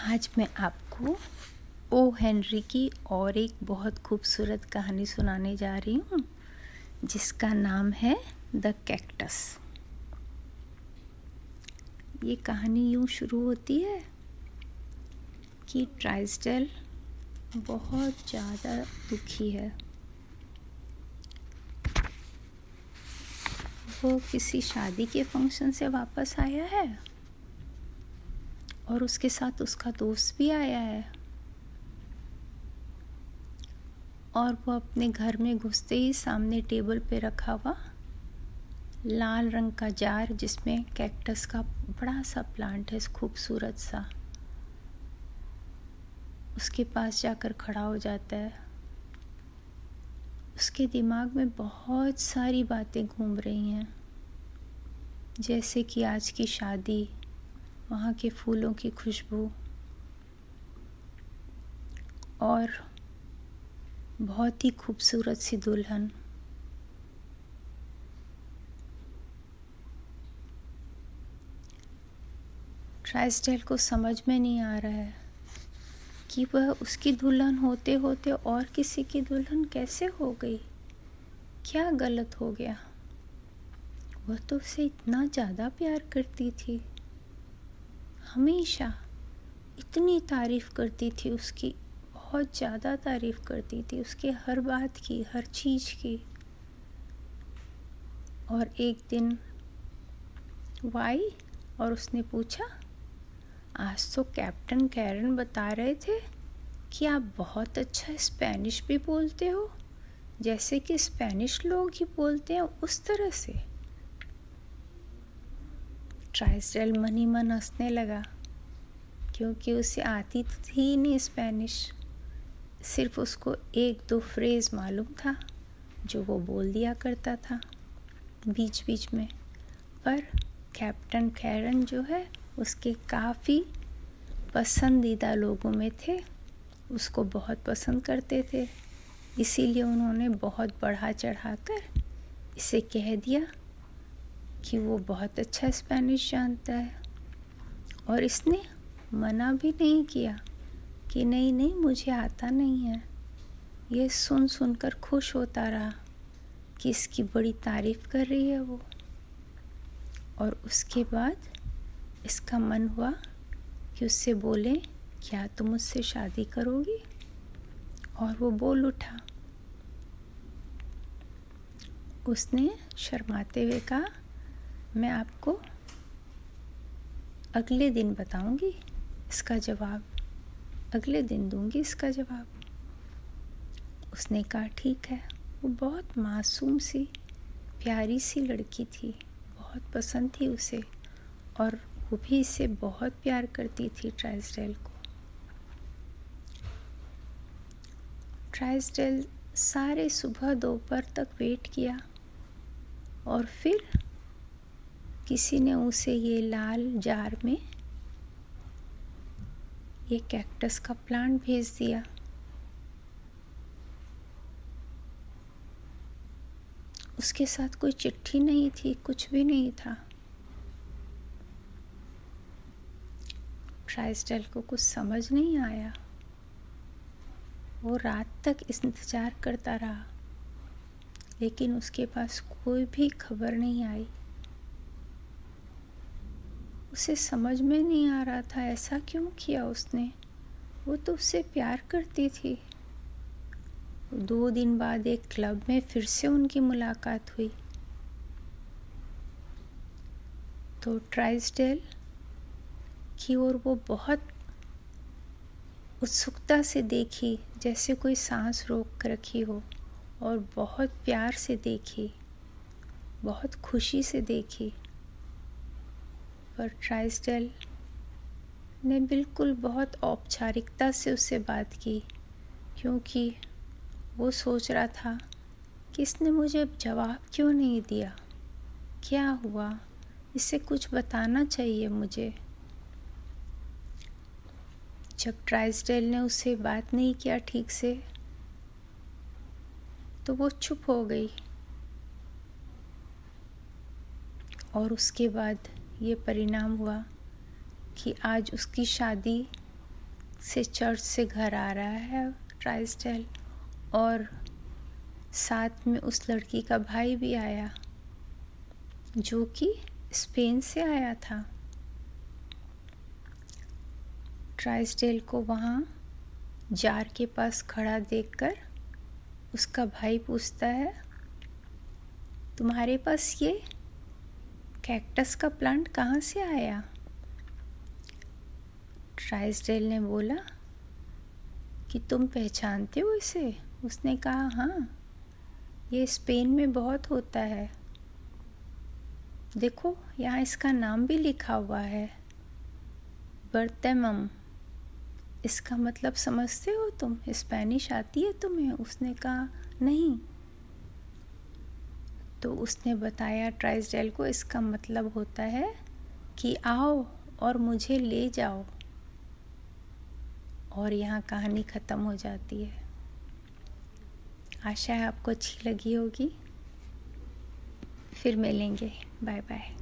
आज मैं आपको ओ हेनरी की और एक बहुत खूबसूरत कहानी सुनाने जा रही हूँ, जिसका नाम है द कैक्टस। ये कहानी यूँ शुरू होती है कि ट्राइस्टल बहुत ज़्यादा दुखी है। वो किसी शादी के फ़ंक्शन से वापस आया है और उसके साथ उसका दोस्त भी आया है। और वो अपने घर में घुसते ही सामने टेबल पे रखा हुआ लाल रंग का जार, जिसमें कैक्टस का बड़ा सा प्लांट है, खूबसूरत सा। उसके पास जाकर खड़ा हो जाता है। उसके दिमाग में बहुत सारी बातें घूम रही हैं, जैसे कि आज की शादी वहाँ के फूलों की खुशबू और बहुत ही खूबसूरत सी दुल्हन। ट्राइस्टाइल को समझ में नहीं आ रहा है कि वह उसकी दुल्हन होते होते और किसी की दुल्हन कैसे हो गई? क्या गलत हो गया? वह तो उसे इतना ज़्यादा प्यार करती थी। हमेशा इतनी तारीफ़ करती थी उसकी, बहुत ज़्यादा तारीफ़ करती थी उसके हर बात की, हर चीज़ की। और एक दिन वाई और उसने पूछा, आज तो कैप्टन कैरन बता रहे थे कि आप बहुत अच्छा स्पेनिश भी बोलते हो, जैसे कि स्पेनिश लोग ही बोलते हैं उस तरह से। ट्राइस्टल मन ही मन हंसने लगा, क्योंकि उसे आती तो थी नहीं स्पेनिश। सिर्फ़ उसको एक दो फ्रेज़ मालूम था, जो वो बोल दिया करता था बीच बीच में। पर कैप्टन कैरन जो है, उसके काफ़ी पसंदीदा लोगों में थे, उसको बहुत पसंद करते थे। इसीलिए उन्होंने बहुत बढ़ा चढ़ा कर इसे कह दिया कि वो बहुत अच्छा स्पेनिश जानता है। और इसने मना भी नहीं किया कि नहीं नहीं, मुझे आता नहीं है। ये सुन, सुनकर खुश होता रहा कि इसकी बड़ी तारीफ़ कर रही है वो। और उसके बाद इसका मन हुआ कि उससे बोले, क्या तुम मुझसे शादी करोगी? और वो बोल उठा। उसने शर्माते हुए कहा मैं आपको अगले दिन बताऊँगी इसका जवाब। अगले दिन दूँगी इसका जवाब। उसने कहा, ठीक है। वो बहुत मासूम सी, प्यारी सी लड़की थी, बहुत पसंद थी उसे और वो भी इसे बहुत प्यार करती थी ट्राइसडेल को। ट्राइसडेल सारे सुबह दोपहर तक वेट किया और फिर किसी ने उसे ये लाल जार में ये कैक्टस का प्लांट भेज दिया। उसके साथ कोई चिट्ठी नहीं थी, कुछ भी नहीं था। ट्राइस्टल को कुछ समझ नहीं आया। वो रात तक इंतज़ार करता रहा, लेकिन उसके पास कोई भी खबर नहीं आई। उसे समझ में नहीं आ रहा था ऐसा क्यों किया उसने। वो तो उससे प्यार करती थी। दो दिन बाद एक क्लब में फिर से उनकी मुलाकात हुई। तो ट्राइसडेल की ओर वो बहुत उत्सुकता से देखी, जैसे कोई सांस रोक रखी हो, और बहुत प्यार से देखी, बहुत खुशी से देखी। पर ट्राइस्टल ने बिल्कुल बहुत औपचारिकता से उससे बात की, क्योंकि वो सोच रहा था कि इसने मुझे जवाब क्यों नहीं दिया? क्या हुआ? इसे कुछ बताना चाहिए मुझे। जब ट्राइस्टेल ने उससे बात नहीं किया ठीक से तो वो चुप हो गई। और उसके बाद ये परिणाम हुआ कि आज उसकी शादी से चर्च से घर आ रहा है, ट्राइस्टेल। और साथ में उस लड़की का भाई भी आया, जो कि स्पेन से आया था। ट्राइसडेल को वहाँ जार के पास खड़ा देखकर उसका भाई पूछता है, तुम्हारे पास ये कैक्टस का प्लांट कहाँ से आया? ट्राइसडेल ने बोला कि तुम पहचानते हो इसे? उसने कहा हाँ ये स्पेन में बहुत होता है। देखो, यहाँ इसका नाम भी लिखा हुआ है। बर्तमम। इसका मतलब समझते हो तुम? स्पेनिश आती है तुम्हें? उसने कहा, नहीं तो उसने बताया, ट्राइसडेल को इसका मतलब होता है कि आओ और मुझे ले जाओ। और यहाँ कहानी ख़त्म हो जाती है। आशा है आपको अच्छी लगी होगी। फिर मिलेंगे। Bye bye